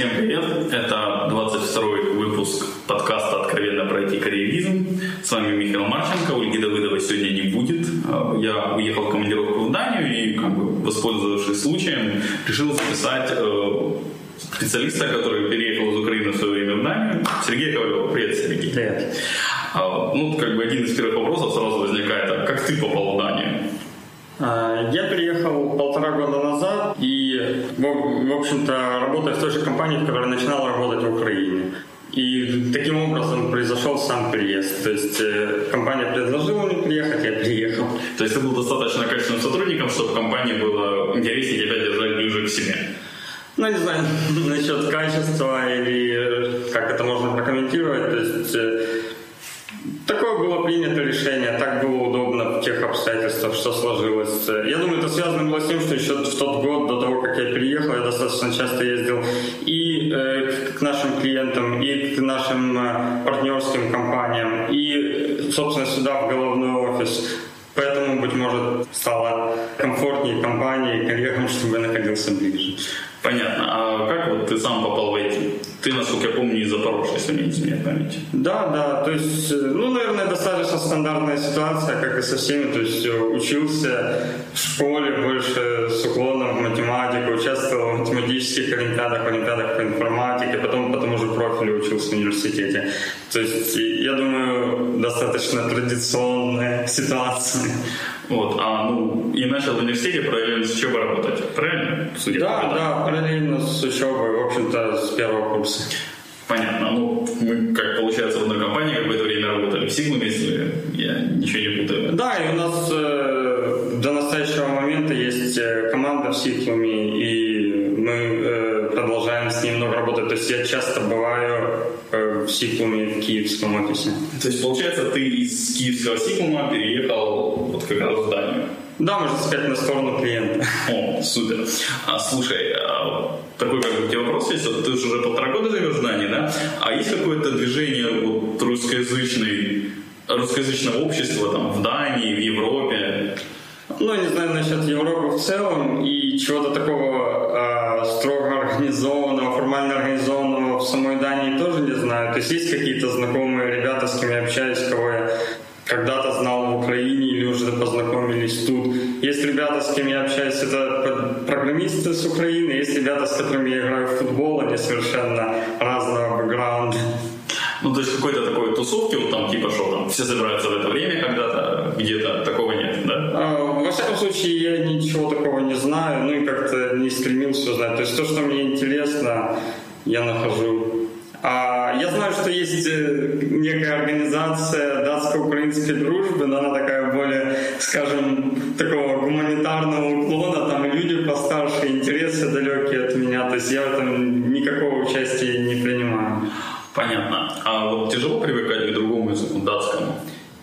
Всем привет! Это 22 выпуск подкаста «Откровенно пройти карьеризм». С вами Михаил Марченко. Ольги Давыдовой сегодня не будет. Я уехал в командировку в Данию и, как бы, воспользовавшись случаем, решил записать э, специалиста, который переехал из Украины в свое время в Данию. Сергей Ковалев. Привет, Сергей. Привет. Ну, как бы один из первых вопросов сразу возникает, а как ты попал в Данию? А, я приехал полтора года назад и, в общем-то, работаю в той же компании, в которой начинал работать в Украине. И таким образом произошел сам приезд. То есть э, компания предложила мне приехать, я приехал. То есть ты был достаточно качественным сотрудником, чтобы компании было интереснее тебя держать ближе к себе? Ну, не знаю насчет качества или э, как это можно прокомментировать. То есть э, Такое было принято решение, так было удобно в тех обстоятельствах, что сложилось. Я думаю, это связано было с тем, что еще в тот год, до того, как я переехал, я достаточно часто ездил и э, к нашим клиентам, и к нашим э, партнерским компаниям, и, собственно, сюда, в головной офис. Поэтому, быть может, стало комфортнее компании, коллегам, чтобы я находился ближе. Стандартная ситуация, как и со всеми. То есть, э, учился в школе больше с уклоном в математику, участвовал в математических олимпиадах, олимпиадах по информатике, потом по тому же профилю учился в университете. То есть, я думаю, достаточно традиционная ситуация. Вот, а ну и начал в университете параллельно с учебой работать, правильно? Судя да, да, параллельно с учебой, в общем-то, с первого курса. Понятно. Ну, мы, как получается, в одной компании какое-то время работали в Сигмуме, если я ничего не путаю. Да, и у нас э, до настоящего момента есть э, команда в Сигмуме, и мы э, продолжаем с ним много работать. То есть я часто бываю э, в Сигмуме в киевском офисе. То есть, получается, ты из киевского Сигмума переехал вот как раз в Данию? Да, можно сказать, на сторону клиента. О, супер. А, слушай, а, такой как бы у тебя вопрос есть. Вот ты уже полтора года живешь в Дании, да? А есть какое-то движение вот, русскоязычной, русскоязычного общества там, в Дании, в Европе? Ну, не знаю насчет Европы в целом и чего-то такого э, строго организованного, формально организованного в самой Дании тоже не знаю. То есть есть какие-то знакомые ребята, с кем я общаюсь, кого я когда-то знал в Украине или уже познакомились тут. Есть ребята, с кем я общаюсь, это программисты с Украины, есть ребята, с которыми я играю в футбол, они совершенно разного бэкграунда. Ну, то есть какой-то такой тусовки, вот там типа что там, все собираются в это время когда-то, где-то такого нет, да? А, во всяком случае, я ничего такого не знаю, ну и как-то не стремился узнать. То есть то, что мне интересно, я нахожу. А, я знаю, что есть э, некая организация датско-украинской дружбы, но она такая более, скажем, такого гуманитарного уклона, там люди постарше, интересы далекие от меня, то есть я в этом никакого участия не принимаю. Понятно. А вот тяжело привыкать к другому языку, датскому?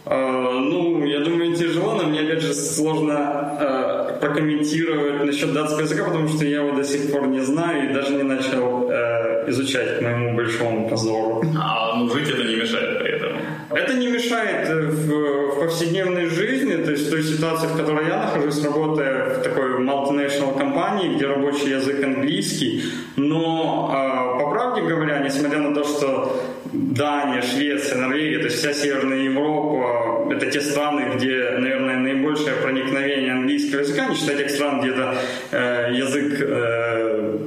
А, ну, я думаю, тяжело, но мне, опять же, сложно э, прокомментировать насчет датского языка, потому что я его до сих пор не знаю и даже не начал э, изучать к моему большому позору. А ну, жить это не мешает при этом? Это не мешает в, в повседневной жизни, то есть в той ситуации, в которой я нахожусь, работая в такой multinational компании, где рабочий язык английский, но э, по правде говоря, несмотря на то, что Дания, Швеция, Норвегия, то есть вся Северная Европа, это те страны, где, наверное, наибольшее проникновение английского языка, не считая тех стран, где это э, язык э,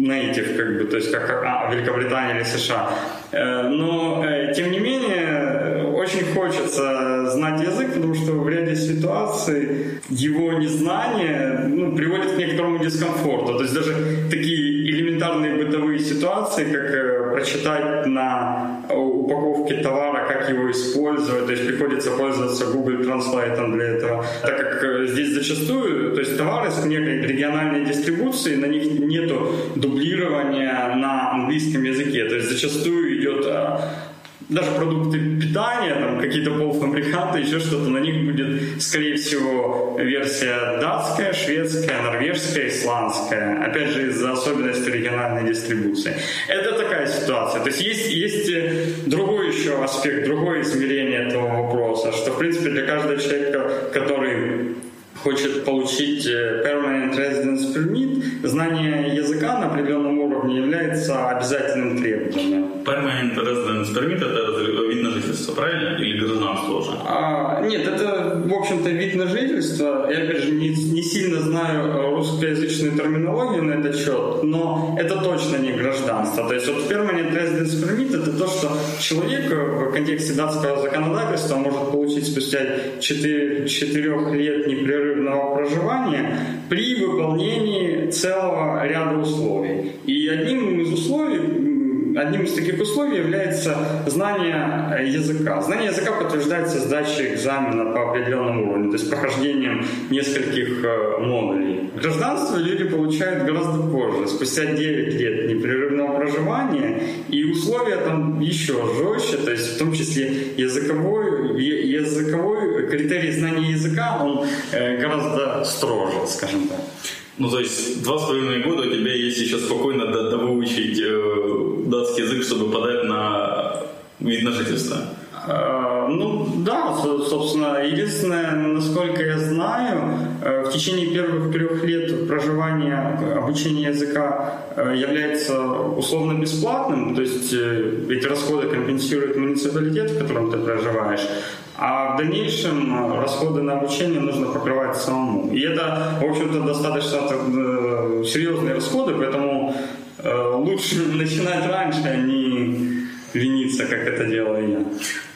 native, как бы, то есть как а, Великобритания или США. Э, но, э, тем не менее, очень хочется знать язык, потому что в ряде ситуаций его незнание ну, приводит к некоторому дискомфорту. То есть даже такие элементарные бытовые ситуации, как э, прочитать на упаковке товара, как его использовать, то есть приходится пользоваться Google Translate для этого, так как здесь зачастую, то есть товары с некой региональной дистрибуцией, на них нету дублирования на английском языке, то есть зачастую идет а, даже продукты питания, там какие-то полуфабрикаты, еще что-то, на них будет, скорее всего, версия датская, шведская, норвежская, исландская. Опять же, из-за особенностей региональной дистрибуции. Это такая ситуация. То есть есть, есть другой еще аспект, другое измерение этого вопроса, что, в принципе, для каждого человека, который хочет получить э, permanent residence permit, знание языка на определенном уровне является обязательным требованием. Permanent residence permit – это вид на жительство, правильно? Или гражданство уже? А, нет, это, в общем-то, вид на жительство. Я, опять же, не, не сильно знаю русскоязычную терминологию на этот счет, но это точно не гражданство. То есть вот permanent residence permit – это то, что человек в контексте датского законодательства может получить спустя 4, 4 лет непрерывного проживания при выполнении целого ряда условий. И одним из условий одним из таких условий является знание языка. Знание языка подтверждается сдачей экзамена по определенному уровню, то есть прохождением нескольких э, модулей. Гражданство люди получают гораздо позже, спустя 9 лет непрерывного проживания, и условия там еще жестче, то есть в том числе языковой, языковой критерий знания языка, он э, гораздо строже, скажем так. Ну, то есть два с половиной года у тебя есть еще спокойно довыучить э, датский язык, чтобы подать на вид на жительство. Э, ну да, собственно, единственное, насколько я знаю, э, в течение первых трех лет проживания обучения языка э, является условно бесплатным, то есть эти расходы компенсирует муниципалитет, в котором ты проживаешь, а в дальнейшем расходы на обучение нужно покрывать самому. И это, в общем-то, достаточно серьезные расходы, поэтому лучше начинать раньше, а не лениться, как это делаю я.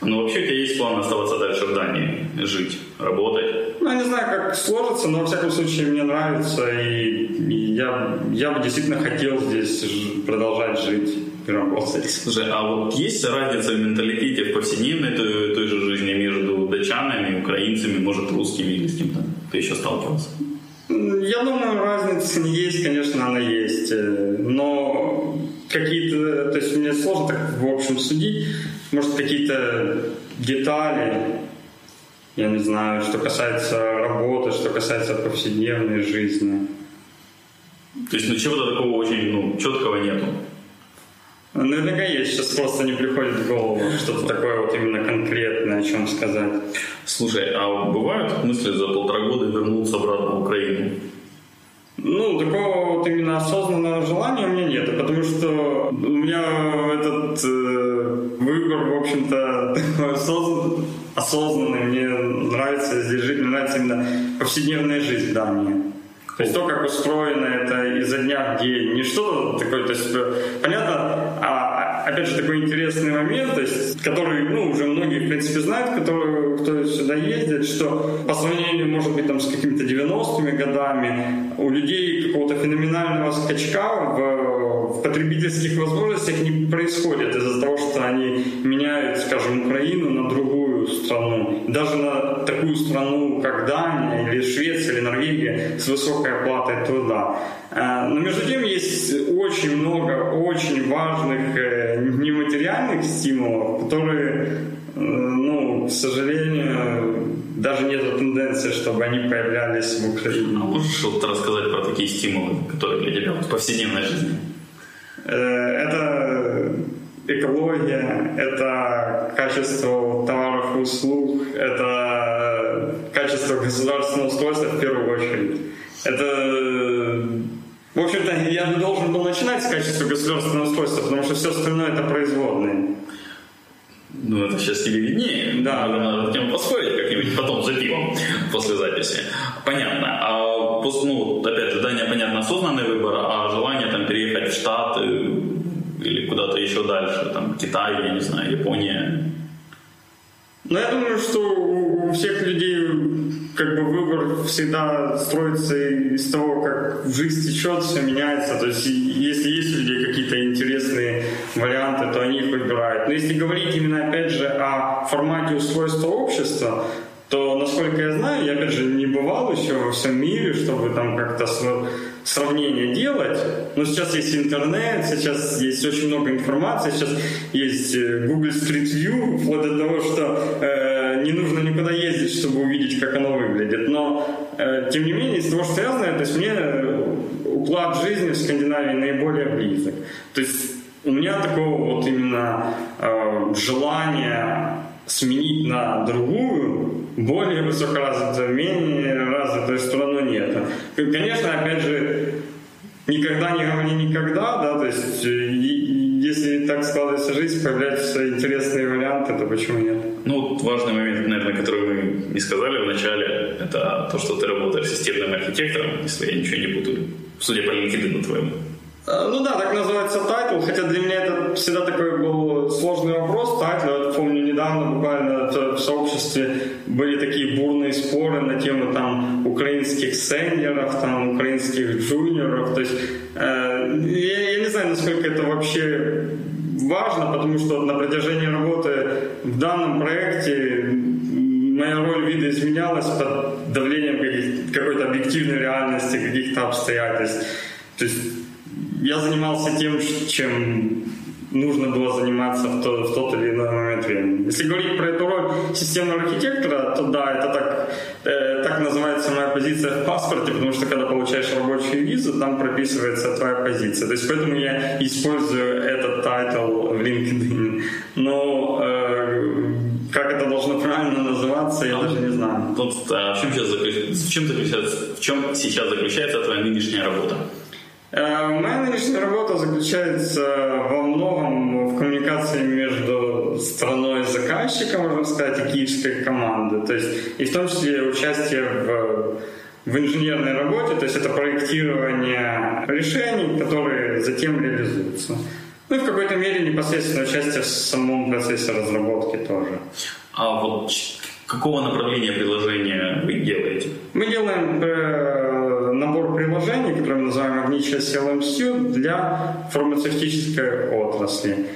Ну, вообще у тебя есть план оставаться дальше в Дании, жить, работать? Ну, я не знаю, как сложится, но, во всяком случае, мне нравится, и, и я, я бы действительно хотел здесь продолжать жить и работать. Слушай, а вот есть разница в менталитете в повседневной той, той же жизни между датчанами, украинцами, может, русскими или с кем-то? Ты еще сталкивался? Я думаю, разница есть, конечно, она есть. Какие-то, то есть мне сложно так в общем судить, может какие-то детали, я не знаю, что касается работы, что касается повседневной жизни. То есть ну чего-то такого очень ну, четкого нету? Наверняка есть, сейчас просто не приходит в голову что-то такое вот именно конкретное, о чем сказать. Слушай, а бывают мысли за полтора года вернуться обратно в Украину? Ну, такого вот именно осознанного желания у меня нет, потому что у меня этот э, выбор, в общем-то, осознанный, осознанный. Мне нравится здесь жить, мне нравится именно повседневная жизнь в Дании. То есть то, как устроено это изо дня в день, не что-то такое, то есть э, понятно, а опять же такой интересный момент, то есть, который, ну, уже многие, в принципе, знают, которые, кто сюда ездит, что по сравнению, может быть, там с какими-то 90-ми годами, у людей какого-то феноменального скачка в, в потребительских возможностях не происходит из-за того, что они меняют, скажем, Украину на другую страну. Даже на такую страну, как Дания или Швеция или Норвегия с высокой оплатой труда. Э, но между тем есть очень много очень важных э, нематериальных стимулов, которые, э, ну, к сожалению, даже нет тенденции, чтобы они появлялись в Украине. А можешь что-то рассказать про такие стимулы, которые для тебя в повседневной жизни? Это экология, это качество товаров и услуг, это качество государственного устройства в первую очередь. Это, в общем-то, я должен был начинать с качества государственного устройства, потому что все остальное это производные. Ну, это сейчас тебе виднее. Да, надо, надо тему поспорить как-нибудь потом за пивом после записи. Понятно. А после, ну, опять же, да, непонятно осознанный выбор, а желание там переехать в Штаты или куда-то еще дальше, там, Китай, я не знаю, Япония. Ну, я думаю, что у всех людей как бы выбор всегда строится из того, как жизнь течет, все меняется. То есть, если есть у людей какие-то интересные варианты, то они их выбирают. Но если говорить именно, опять же, о формате устройства общества, то, насколько я знаю, я, опять же, не бывал еще во всем мире, чтобы там как-то сравнение делать. Но сейчас есть интернет, сейчас есть очень много информации, сейчас есть э, Google Street View, вплоть до того, что э, не нужно никуда ездить, чтобы увидеть, как оно выглядит. Но, э, тем не менее, из того, что я знаю, то есть мне уклад жизни в Скандинавии наиболее близок. То есть у меня такого вот именно э, желания сменить на другую, более высокоразвитую, менее развитую страну нет. Конечно, опять же, никогда не говори никогда, да, то есть если так складывается жизнь, появляются интересные варианты, то почему нет? Ну, важный момент, наверное, который мы не сказали в начале, это то, что ты работаешь системным архитектором, если я ничего не путаю, судя по LinkedIn твоему. Э, ну да, так называется title, хотя для меня это всегда такой был сложный вопрос. Title, я помню, недавно буквально в сообществе были такие бурные споры на тему там украинских сеньоров, там украинских джуниоров. То есть э, я, я не знаю, насколько это вообще важно, потому что на протяжении работы в данном проекте моя роль видоизменялась под давлением какой-то объективной реальности, каких-то обстоятельств. То есть я занимался тем, чем нужно было заниматься в, то, в тот или иной момент времени. Если говорить про эту роль системного архитектора, то да, это так, э, так называется моя позиция в паспорте, потому что когда получаешь рабочую визу, там прописывается твоя позиция. То есть поэтому я использую этот title в LinkedIn. Но э, как это должно правильно называться, я а даже не знаю. Вот, а в чем сейчас в чем заключается, в чем сейчас заключается твоя нынешняя работа? Э, моя нынешняя работа заключается во многом в коммуникации между страной и заказчиком, можно сказать, и киевской командой. То есть, и в том числе участие в, в инженерной работе, то есть это проектирование решений, которые затем реализуются. Ну и в какой-то мере непосредственно участие в самом процессе разработки тоже. А вот какого направления приложения вы делаете? Мы делаем э, набор приложений, которые мы называем Omnichess CLM для фармацевтической отрасли.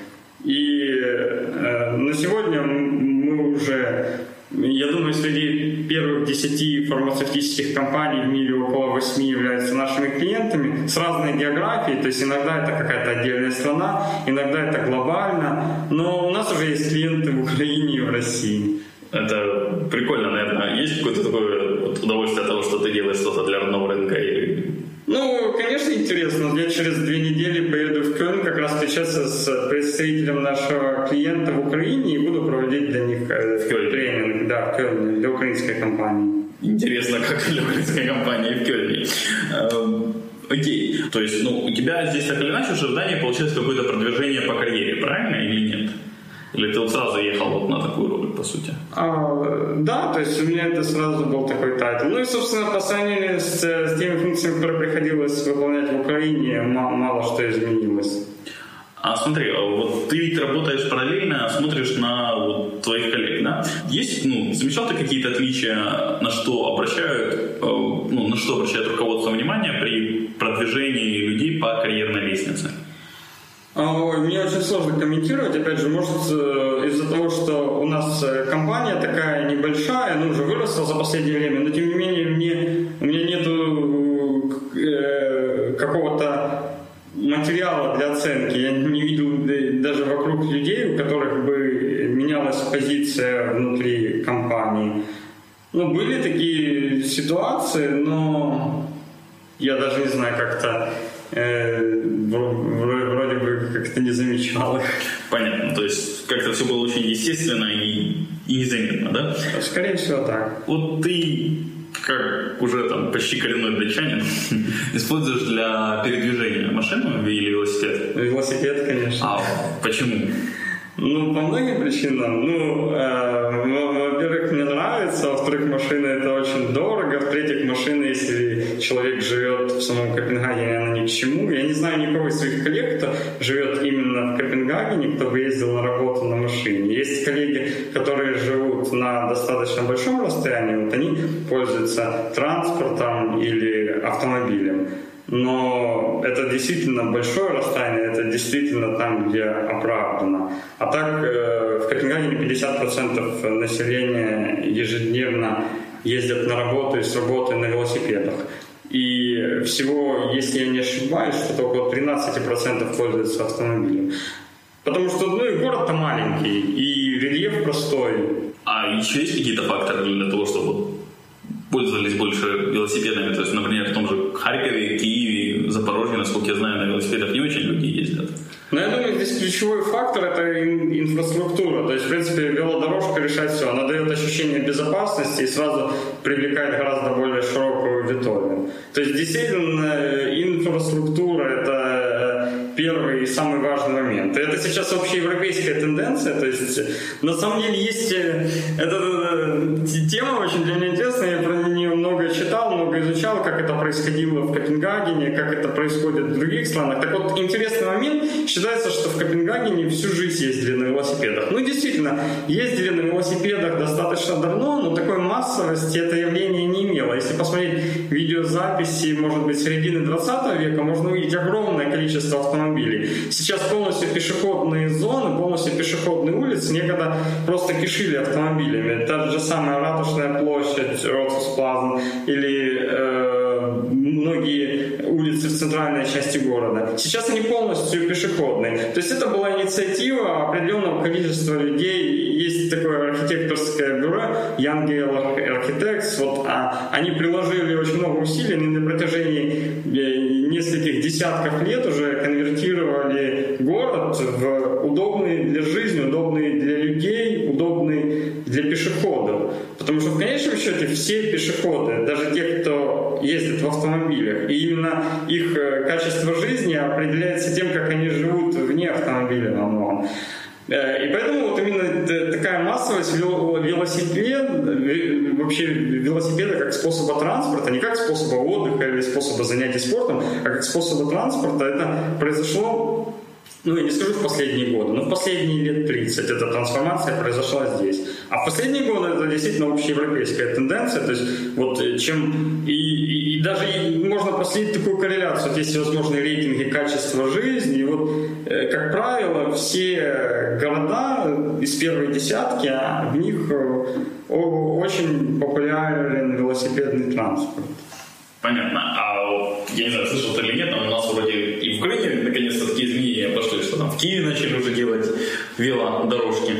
И э, на сегодня мы уже, я думаю, среди первых десяти фармацевтических компаний в мире около восьми являются нашими клиентами с разной географией, то есть иногда это какая-то отдельная страна, иногда это глобально, но у нас уже есть клиенты в Украине и в России. Это прикольно, наверное. Есть какое-то такое вот удовольствие от того, что ты делаешь что-то для родного рынка? Или... Ну, конечно, интересно. Я через две недели поеду в Кёльн как раз встречаться с представителем нашего клиента в Украине и буду проводить для них э, в Кёльне. тренинг да, в Кёльне, для украинской компании. Интересно, как для украинской компании в Кёльне. Эм, окей, то есть, ну, у тебя здесь так или иначе ожидание получается какое-то продвижение по карьере, правильно или нет? Или ты вот сразу ехал вот на такую роль, по сути? А, да, то есть у меня это сразу был такой title. Ну и, собственно, по сравнению с, с теми функциями, которые приходилось выполнять в Украине, мало, мало что изменилось. А смотри, а вот ты ведь работаешь параллельно, смотришь на вот твоих коллег, да? Есть, ну, замечал ты какие-то отличия, на что обращают, э, ну, на что обращает руководство внимания при продвижении людей по карьерной лестнице? Ой, мне очень сложно комментировать. Опять же, может, э, из-за того, что у нас э, компания такая небольшая, ну, уже выросла за последнее время, но тем не менее мне, у меня нет э, какого-то материала для оценки. Я не видел даже вокруг людей, у которых бы менялась позиция внутри компании. Ну, были такие ситуации, но я даже не знаю, как-то вроде бы как-то не замечал их. Понятно, то есть как-то все было очень естественно и, и незаметно, да? Скорее всего так. Вот ты как уже там почти коренной датчанин, используешь для передвижения машину или велосипед? Велосипед, конечно. А почему? Ну, по многим причинам. Ну, э, во-первых, мне нравится, во-вторых, машина это очень дорого, в-третьих, машина, если человек живет в самом Копенгагене, она к чему. Я не знаю никого из своих коллег, кто живет именно в Копенгагене, кто бы ездил на работу на машине. Есть коллеги, которые живут на достаточно большом расстоянии, вот они пользуются транспортом или автомобилем но это действительно большое расстояние, это действительно там, где оправдано. А так э, в Копенгагене 50% населения ежедневно ездят на работу и с работы на велосипедах. И всего, если я не ошибаюсь, что около 13% пользуются автомобилем. Потому что, ну, и город-то маленький, и рельеф простой. А еще есть какие-то факторы для того, чтобы пользовались больше велосипедами. То есть, например, в том же Харькове, Киеве, Запорожье, насколько я знаю, на велосипедах не очень люди ездят. Ну, я думаю, здесь ключевой фактор – это инфраструктура. То есть, в принципе, велодорожка решает все. Она дает ощущение безопасности и сразу привлекает гораздо более широкую аудиторию. То есть, действительно, инфраструктура – это первый и самый важный момент. Это сейчас общеевропейская тенденция, то есть на самом деле есть э, эта э, тема очень для меня интересная, я про нее много изучал, как это происходило в Копенгагене, как это происходит в других странах. Так вот, интересный момент, считается, что в Копенгагене всю жизнь ездили на велосипедах. Ну, действительно, ездили на велосипедах достаточно давно, но такой массовости это явление не имело. Если посмотреть видеозаписи, может быть, середины 20 века, можно увидеть огромное количество автомобилей. Сейчас полностью пешеходные зоны, полностью пешеходные улицы некогда просто кишили автомобилями. Та же самая Ратушная площадь, Роцесплазм или э, многие улицы в центральной части города. Сейчас они полностью пешеходные. То есть это была инициатива определенного количества людей. Есть такое архитекторское бюро Young Architects. Вот, а, они приложили очень много усилий, на протяжении э, нескольких десятков лет уже конвертировали город в удобный для жизни, удобный для людей, пешеходов. Потому что в конечном счете все пешеходы, даже те, кто ездит в автомобилях, и именно их э, качество жизни определяется тем, как они живут вне автомобиля во многом. Э, и поэтому вот именно такая массовость велосипед, вообще велосипеда как способа транспорта, не как способа отдыха или способа занятий спортом, а как способа транспорта, это произошло ну, я не скажу в последние годы, но в последние лет 30 эта трансформация произошла здесь. А в последние годы это действительно общеевропейская тенденция, то есть вот э, чем... И, и, и даже можно последить такую корреляцию, вот есть всевозможные рейтинги качества жизни, и вот, э, как правило, все города из первой десятки, а в них э, очень популярен велосипедный транспорт. Понятно. А я не знаю, слышал ты или нет, но у нас вроде и в Украине наконец-то такие в Киеве начали уже делать велодорожки.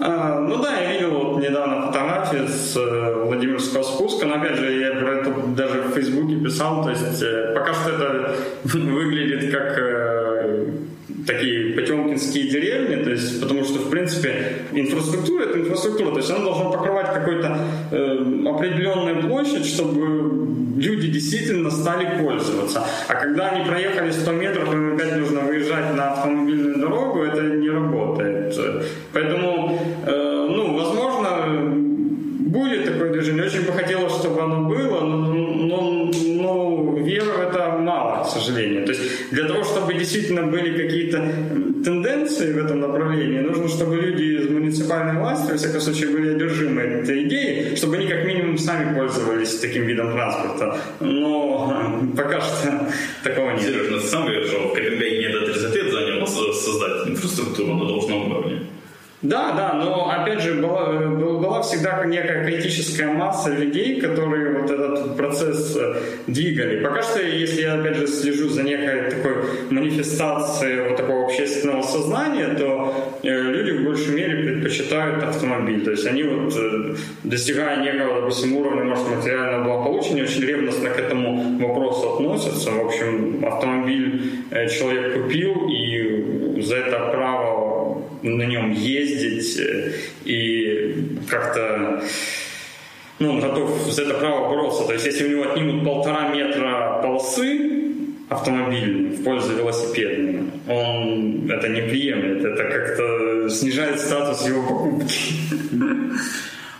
А, ну да, я видел вот недавно фотографии с э, Владимирского спуска, но опять же я про это даже в Фейсбуке писал, то есть э, пока что это выглядит как э, такие потемкинские деревни, то есть, потому что, в принципе, инфраструктура – это инфраструктура, то есть она должна покрывать какую-то э, определенную площадь, чтобы люди действительно стали пользоваться. А когда они проехали 100 метров, им опять нужно выезжать на автомобильную дорогу, это не работает. Поэтому, э, ну, возможно, будет такое движение. Очень бы хотелось, чтобы оно было, но, но веры в это мало, к сожалению. То есть для того, чтобы действительно были какие-то тенденции в этом направлении, нужно, чтобы люди из муниципальной власти, во всяком случае, были одержимы этой идеей, чтобы они как минимум сами пользовались таким видом транспорта. Но пока что такого нет. Сережа, ты сам говоришь, что в Копенгагене это 30 лет заняло создать инфраструктуру на должном уровне. Да, да, но опять же была, была всегда некая критическая масса людей, которые вот этот процесс э, двигали. Пока что, если я опять же слежу за некой такой манифестацией вот такого общественного сознания, то э, люди в большей мере предпочитают автомобиль. То есть они вот, э, достигая некого, допустим, уровня, может, материального благополучия, очень ревностно к этому вопросу относятся. В общем, автомобиль человек купил, и за это право на нем ездить и как-то ну, он готов за это право бороться. То есть, если у него отнимут полтора метра полосы автомобильной в пользу велосипедной, он это не приемлет. Это как-то снижает статус его покупки.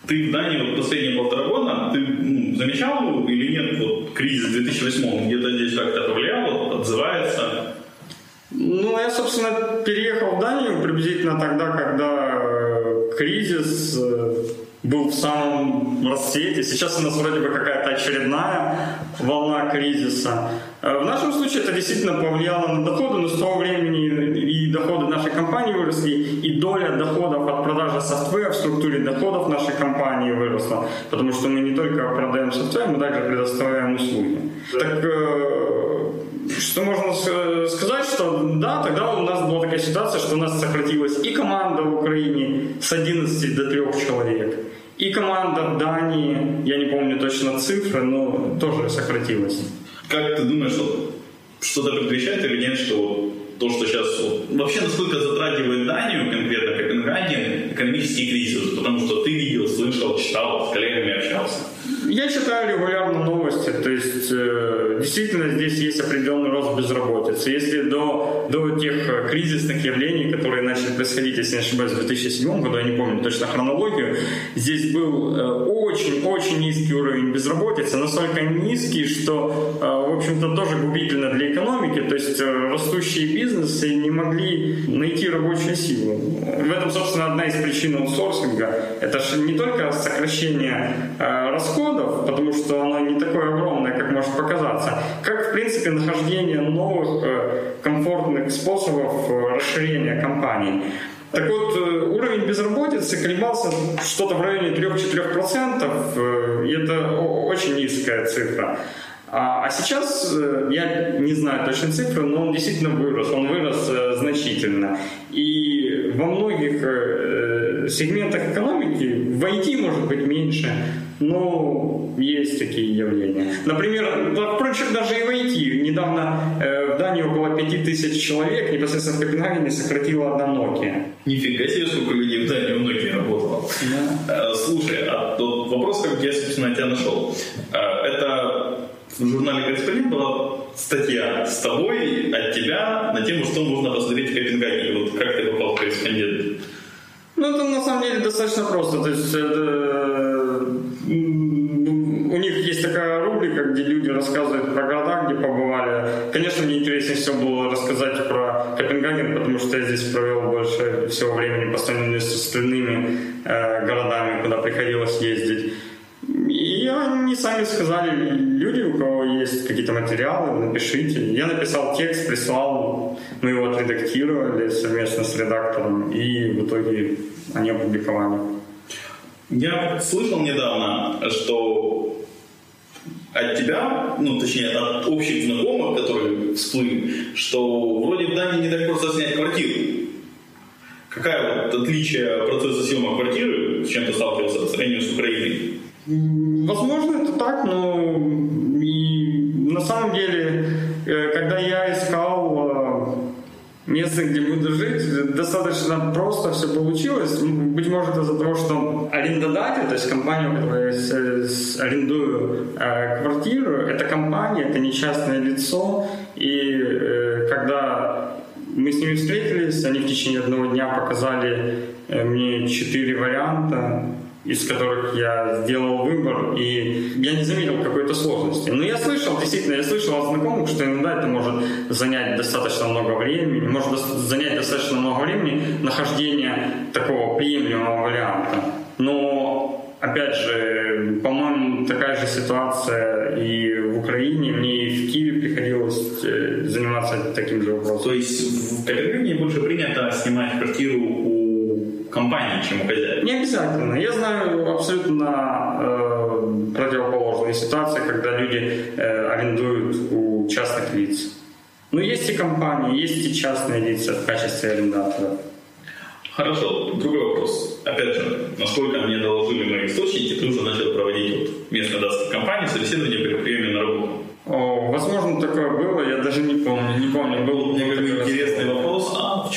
Ты в Дании вот последние полтора года, ты ну, замечал или нет, вот кризис 2008 где-то здесь как-то повлиял, отзывается? Ну, я, собственно, переехал в Данию приблизительно тогда, когда э, кризис э, был в самом расцвете. Сейчас у нас вроде бы какая-то очередная волна кризиса. Э, в нашем случае это действительно повлияло на доходы, но с того времени и доходы нашей компании выросли, и доля доходов от продажи софтвера в структуре доходов нашей компании выросла, потому что мы не только продаем софтвер, мы также предоставляем услуги. Так что можно сказать, что да, тогда у нас была такая ситуация, что у нас сократилась и команда в Украине с 11 до 3 человек, и команда в Дании, я не помню точно цифры, но тоже сократилась. Как ты думаешь, что что-то предвещает или нет, что то, что сейчас... Вообще, насколько затрагивает Данию, конкретно Копенгаген, экономический кризис? Потому что ты видел, слышал, читал, с коллегами общался. Я читаю регулярно новости, то есть э, действительно здесь есть определенный рост безработицы. Если до, до тех кризисных явлений, которые начали происходить, если не ошибаюсь, в 2007 году, я не помню точно хронологию, здесь был очень-очень э, низкий уровень безработицы, настолько низкий, что, э, в общем-то, тоже губительно для экономики, то есть э, растущие бизнесы не могли найти рабочую силу. В этом, собственно, одна из причин аутсорсинга. Это же не только сокращение расходов, потому что оно не такое огромное, как может показаться, как, в принципе, нахождение новых комфортных способов расширения компаний. Так вот, уровень безработицы колебался что-то в районе 3-4%, и это очень низкая цифра. А, а сейчас, э, я не знаю точно цифры, но он действительно вырос, он вырос э, значительно. И во многих э, сегментах экономики в IT может быть меньше, но есть такие явления. Например, впрочем, даже и в IT. Недавно в Дании около 5000 человек непосредственно в Копенгагене сократила одна Nokia. Нифига себе, сколько людей в Дании у Nokia работало. Да. Слушай, а тот вопрос, как я, собственно, тебя нашел. Это в журнале «Корреспондент» была статья с тобой, от тебя, на тему, что можно посмотреть в Копенгагене. Вот как ты попал в «Корреспондент»? Ну, это на самом деле достаточно просто. То есть это... у них есть такая рубрика, где люди рассказывают про города, где побывали. Конечно, мне интереснее всего было рассказать про Копенгаген, потому что я здесь провел больше всего времени по сравнению с остальными э, городами, куда приходилось ездить. И они сами сказали, люди, у кого есть какие-то материалы, напишите. Я написал текст, прислал, мы его отредактировали совместно с редактором, и в итоге они опубликовали. Я слышал недавно, что от тебя, ну, точнее, от общих знакомых, которые всплыли, что вроде в Дании не так просто снять квартиру. Какая вот отличие процесса съема квартиры, с чем ты сталкивался по сравнению с Украиной? Возможно, это так, но и на самом деле, э, когда я искал э, место, где буду жить, достаточно просто все получилось. Быть может, из-за того, что арендодатель, то есть компания, у которой я арендую э, квартиру, это компания, это не частное лицо. И когда мы с ними встретились, они в течение одного дня показали мне четыре варианта из которых я сделал выбор, и я не заметил какой-то сложности. Но я слышал, действительно, я слышал от знакомых, что иногда это может занять достаточно много времени, может занять достаточно много времени нахождение такого приемлемого варианта. Но, опять же, по-моему, такая же ситуация и в Украине, мне и в Киеве приходилось э, заниматься таким же вопросом. То есть в Калифорнии больше принято снимать квартиру у компании, чем у хозяина. Не обязательно. Я знаю абсолютно э, противоположные ситуации, когда люди э, арендуют у частных лиц. Но есть и компании, есть и частные лица в качестве арендаторов. Хорошо, другой вопрос. Опять же, насколько мне доложили мои источники, ты уже начал проводить вот местной датской компании собеседование при приеме на работу. О, возможно, такое было, я даже не помню. Не помню, был в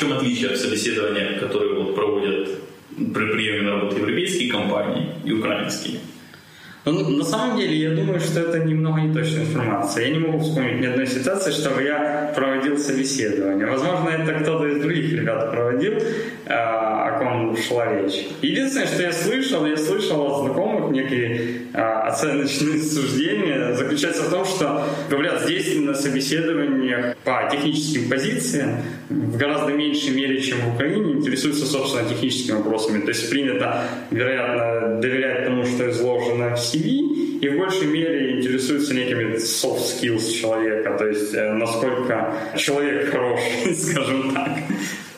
чем отличие от собеседования, которое вот проводят при приеме на работу европейские компании и украинские? Ну, на самом деле, я думаю, что это немного неточная информация. Я не могу вспомнить ни одной ситуации, чтобы я проводил собеседование. Возможно, это кто-то из других ребят проводил, а, о ком шла речь. Единственное, что я слышал, я слышал от знакомых некие а, оценочные суждения, заключается в том, что, говорят, здесь на собеседованиях по техническим позициям в гораздо меньшей мере, чем в Украине, интересуются, собственно, техническими вопросами. То есть принято, вероятно, доверять тому, что изложено в CV, и в большей мере интересуются некими soft skills человека, то есть э, насколько человек хороший, скажем так.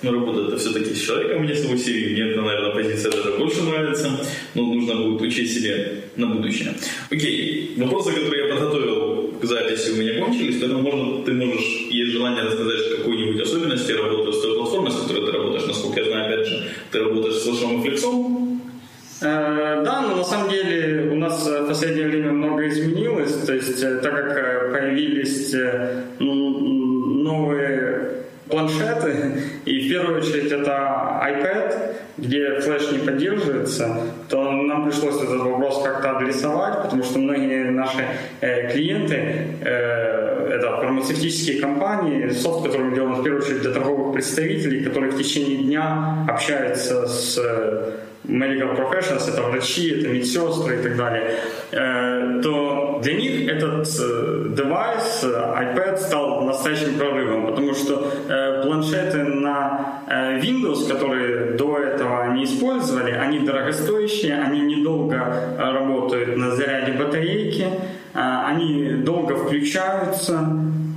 Ну, работа это все-таки с человеком, мне свой CV. Мне, это, наверное, позиция даже больше нравится, но нужно будет учить себе на будущее. Окей, вопросы, которые я подготовил к записи у меня кончились, поэтому можно, ты можешь, есть желание рассказать какую-нибудь особенность работы с той платформой, с которой ты работаешь. Насколько я знаю, опять же, ты работаешь с Флешом и Флексом, Э, да, но на самом деле у нас в последнее время много изменилось, то есть э, так как э, появились новые планшеты, первую очередь это iPad, где флеш не поддерживается, то нам пришлось этот вопрос как-то адресовать, потому что многие наши э, клиенты э, это фармацевтические компании, софт, который мы делаем в первую очередь для торговых представителей, которые в течение дня общаются с medical professionals, это врачи, это медсестры и так далее, э, то для них этот э, девайс, э, iPad, стал настоящим прорывом, потому что планшеты на Windows, которые до этого не использовали, они дорогостоящие, они недолго работают на заряде батарейки, они долго включаются,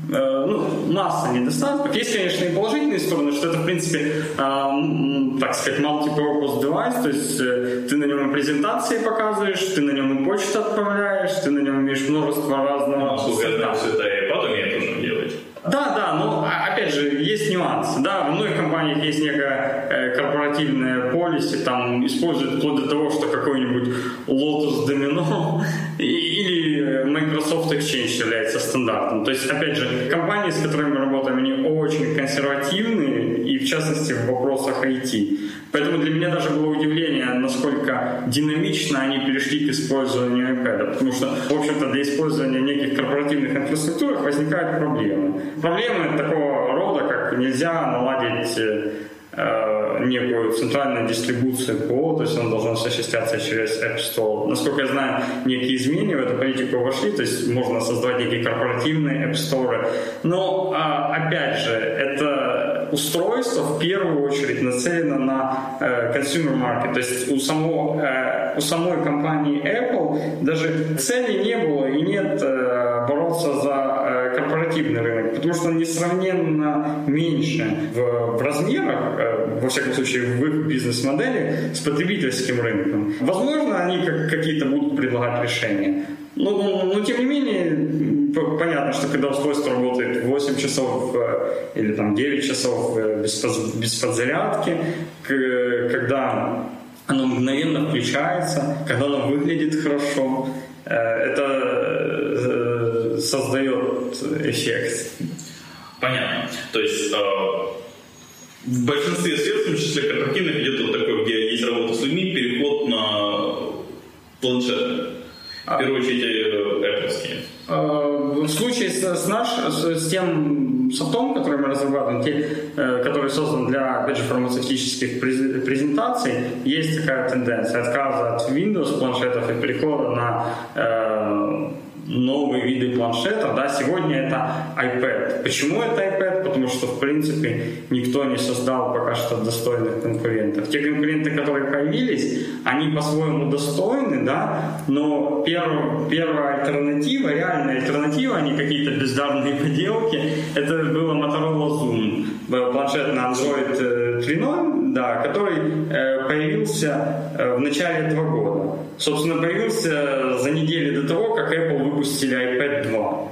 Э, ну, масса недостатков. Есть, конечно, и положительные стороны, что это, в принципе, э, так сказать, multi-purpose device, то есть э, ты на нем и презентации показываешь, ты на нем и почту отправляешь, ты на нем имеешь множество разного... Насколько я знаю, все это iPad умеет уже делать. Да, да, но опять же, есть нюансы. Да, в многих компаниях есть некая э, корпоративная полиси, там используют вплоть до того, что какой-нибудь Lotus Domino или Microsoft Exchange является стандартом. То есть, опять же, компании, с которыми мы работаем, они очень консервативные, в частности в вопросах IT. Поэтому для меня даже было удивление, насколько динамично они перешли к использованию iPad. Потому что, в общем-то, для использования неких корпоративных инфраструктурах возникают проблемы. Проблемы такого рода, как нельзя наладить э, некую центральную дистрибуцию ПО, то есть он должен осуществляться через App Store. Насколько я знаю, некие изменения в эту политику вошли, то есть можно создавать некие корпоративные App Store. Но, а, опять же, это устройство в первую очередь нацелено на э, consumer market, то есть у, само, э, у самой компании Apple даже цели не было и нет бороться за корпоративный рынок, потому что он несравненно меньше в, в размерах, э, во всяком случае в их бизнес-модели, с потребительским рынком. Возможно, они как, какие-то будут предлагать решения. Но, но, тем не менее, понятно, что когда устройство работает 8 часов э, или там 9 часов э, без, без подзарядки, когда оно мгновенно включается, когда оно выглядит хорошо, это создает эффект. Понятно. То есть э, в большинстве средств, в том числе корпоративных, идет вот такой, где есть работа с людьми, переход на планшеты. В первую очередь Apple. Э, в случае с, с, наш, с, с тем софтом, который мы разрабатываем, те, э, который создан для, опять же, фармацевтических презентаций, есть такая тенденция отказа от Windows планшетов и перехода на э, новые виды планшетов, да, сегодня это iPad. Почему это iPad? Потому что, в принципе, никто не создал пока что достойных конкурентов. Те конкуренты, которые появились, они по-своему достойны, да, но перв, первая альтернатива, реальная альтернатива, а не какие-то бездарные поделки, это было Motorola Zoom, планшет на Android 3.0, да, который э, появился э, в начале этого года. Собственно, появился за неделю до того, как Apple выпустили iPad 2.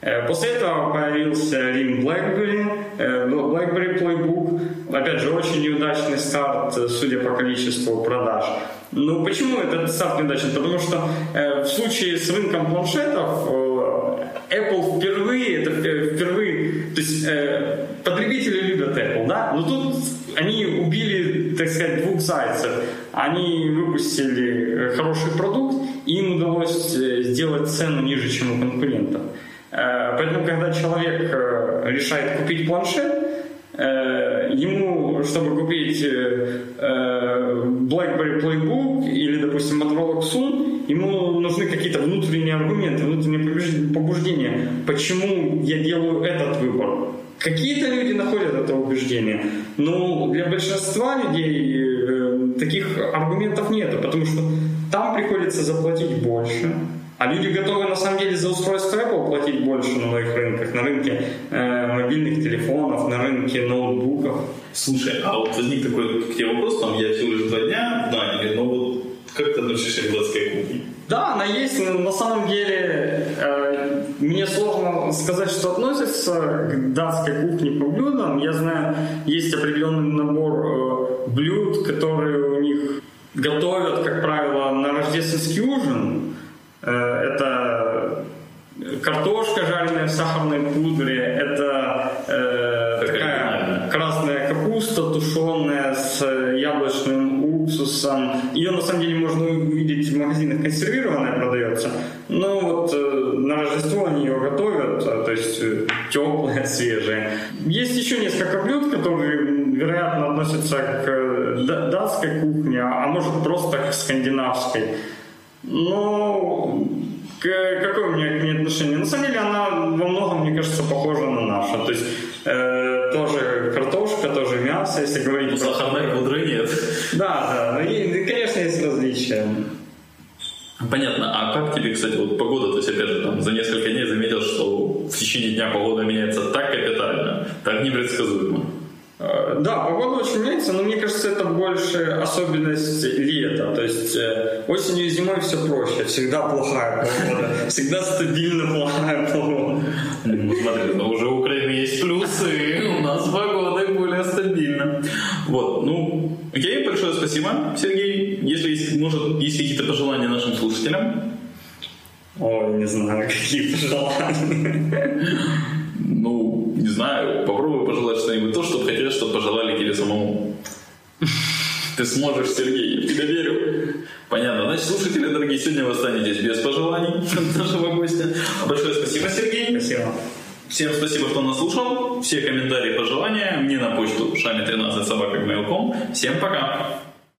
Э, после этого появился RIM BlackBerry, BlackBerry Playbook. Опять же, очень неудачный старт, судя по количеству продаж. Ну, почему этот старт неудачный? Потому что в случае с рынком планшетов Apple впервые, это впервые, то есть потребители любят Apple, да, но тут они убили, так сказать, двух зайцев. Они выпустили э, хороший продукт, и им удалось э, сделать цену ниже, чем у конкурентов. Э, поэтому, когда человек решает купить планшет, ему, чтобы купить BlackBerry Playbook или, допустим, Motorola Xun, ему нужны какие-то внутренние аргументы, внутренние побуждения. Почему я делаю этот выбор? Какие-то люди находят это убеждение, но для большинства людей э, таких аргументов нет, потому что там приходится заплатить больше, а люди готовы на самом деле за устройство Apple платить больше на многих рынках, на рынке э, мобильных телефонов, на рынке ноутбуков. Слушай, а вот возник такой к тебе вопрос, там я всего лишь два дня в Дании, но вот как ты относишься к датской кухне? Да, она есть, но на самом деле э, мне сложно сказать, что относится к датской кухне по блюдам. Я знаю, есть определенный набор э, блюд, которые у них готовят, как правило, на рождественский ужин. Э, это картошка, жареная в сахарной пудре, это э, такая красная капуста, тушеная уксусом. Ее на самом деле можно увидеть в магазинах консервированная продается. Но вот э, на Рождество они ее готовят, а, то есть э, теплая, свежая. Есть еще несколько блюд, которые, вероятно, относятся к э, датской кухне, а может просто к скандинавской. Но какое у меня к ней отношение? На самом деле она во многом, мне кажется, похожа на нашу. То есть э, тоже картошка, тоже мясо, если говорить. Ну, сахарной пудры нет. Да, да. Ну, и, конечно, есть различия. Понятно. А как тебе, кстати, вот погода, то есть, опять же, там, за несколько дней заметил, что в течение дня погода меняется так капитально, так непредсказуемо? Э, да, погода очень меняется, но мне кажется, это больше особенность лета. То есть э, осенью и зимой все проще. Всегда плохая погода. Всегда стабильно плохая погода. Ну, смотри, но уже у Украины есть плюсы. У нас погода более стабильна. Вот, ну, окей, большое спасибо, Сергей. Если есть, может, есть какие-то пожелания нашим слушателям? Ой, не знаю, какие пожелания. Ну, не знаю, попробуй пожелать что-нибудь то, что хотелось, чтобы пожелали тебе самому. Ты сможешь, Сергей, я в тебя верю. Понятно. Значит, слушатели, дорогие, сегодня вы останетесь без пожеланий нашего гостя. Большое спасибо, Сергей. Спасибо. Всем спасибо, кто нас слушал. Все комментарии, пожелания мне на почту шами13 собака Всем пока.